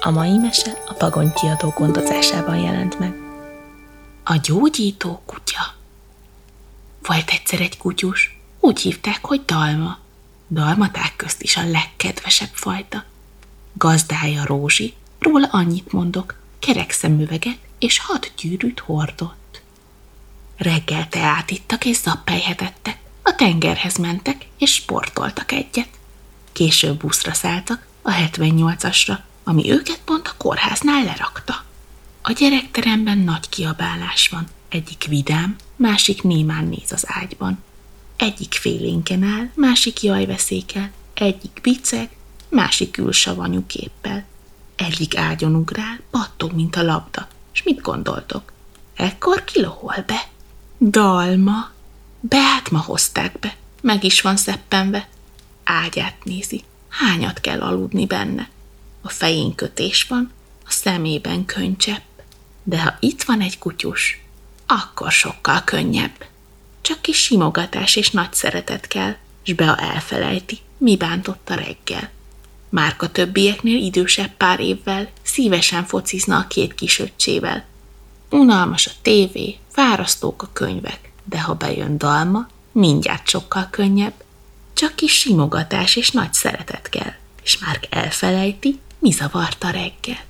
A mai mese a Pagony kiadó gondozásában jelent meg. A gyógyító kutya. Volt egyszer egy kutyus, úgy hívták, hogy Dalma. Dalmaták közt is a legkedvesebb fajta. Gazdája Rózsi, róla annyit mondok, kerek szemüveget és hat gyűrűt hordott. Reggel teát ittak és zappelyhetettek, a tengerhez mentek és sportoltak egyet. Később buszra szálltak, a 78-asra, ami őket pont a kórháznál lerakta. A gyerekteremben nagy kiabálás van. Egyik vidám, másik némán néz az ágyban. Egyik félénken áll, másik jajveszékel, egyik biceg, másik ül savanyú képpel. Egyik ágyon ugrál, pattog, mint a labda. És mit gondoltok? Ekkor kilohol be. Dalma. Beát ma hozták be. Meg is van szeppenve. Ágyát nézi. Hányat kell aludni benne? A fején kötés van, a szemében könycsepp. De ha itt van egy kutyus, akkor sokkal könnyebb. Csak kis simogatás és nagy szeretet kell, s Bea elfelejti, mi bántotta reggel. Márka többieknél idősebb pár évvel szívesen focizna a két kis öccsével. Unalmas a tévé, fárasztók a könyvek, de ha bejön dalma, mindjárt sokkal könnyebb. Csak kis simogatás és nagy szeretet kell, és már elfelejti, mi zavarta reggel.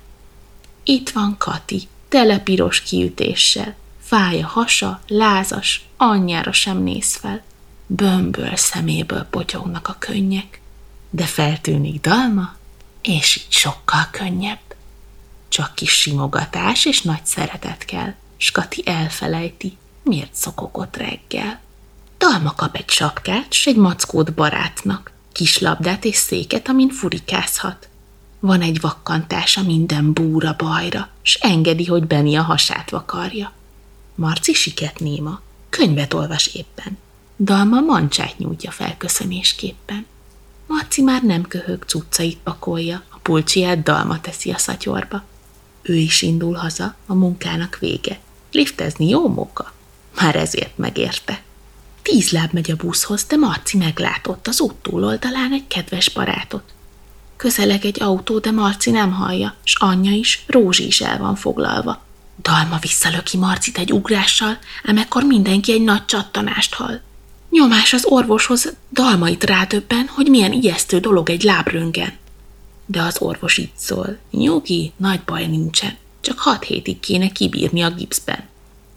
Itt van Kati, tele piros kiütéssel, fáj a hasa, lázas, anyjára sem néz fel. Bömböl szeméből potyognak a könnyek, de feltűnik dalma, és így sokkal könnyebb. Csak kis simogatás és nagy szeretet kell, s Kati elfelejti, miért szokogott reggel. Dalma kap egy sapkát, s egy mackót barátnak, kis labdát és széket, amin furikázhat. Van egy vakkantása minden búra bajra, s engedi, hogy Beni a hasát vakarja. Marci siket néma, könyvet olvas éppen. Dalma mancsát nyújtja fel köszönésképpen. Marci már nem köhög, cuccait pakolja, a pulcsiát Dalma teszi a szatyorba. Ő is indul haza, a munkának vége. Liftezni jó móka? Már ezért megérte. Tíz láb megy a buszhoz, de Marci meglátott az út túloldalán egy kedves barátot. Közeleg egy autó, de Marci nem hallja, s anyja is, Rózsi is el van foglalva. Dalma visszalöki Marcit egy ugrással, ám ekkor mindenki egy nagy csattanást hall. Nyomás az orvoshoz Dalmait rádöbben, hogy milyen ijesztő dolog egy lábröngen. De az orvos így szól, nyugi, nagy baj nincsen, csak hat hétig kéne kibírni a gipszben.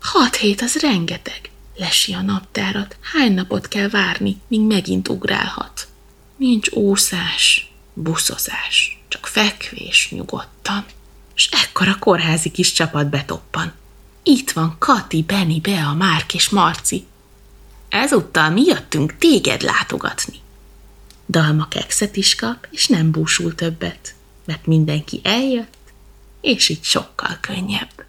Hat hét az rengeteg. Lesi a naptárat, hány napot kell várni, míg megint ugrálhat. Nincs úszás, buszozás, csak fekvés nyugodtan. És ekkor a kórházi kis csapat betoppan. Itt van Kati, Beni, Bea, Márk és Marci. Ezúttal mi jöttünk téged látogatni. Dalma kekszet is kap, és nem búsul többet, mert mindenki eljött, és így sokkal könnyebb.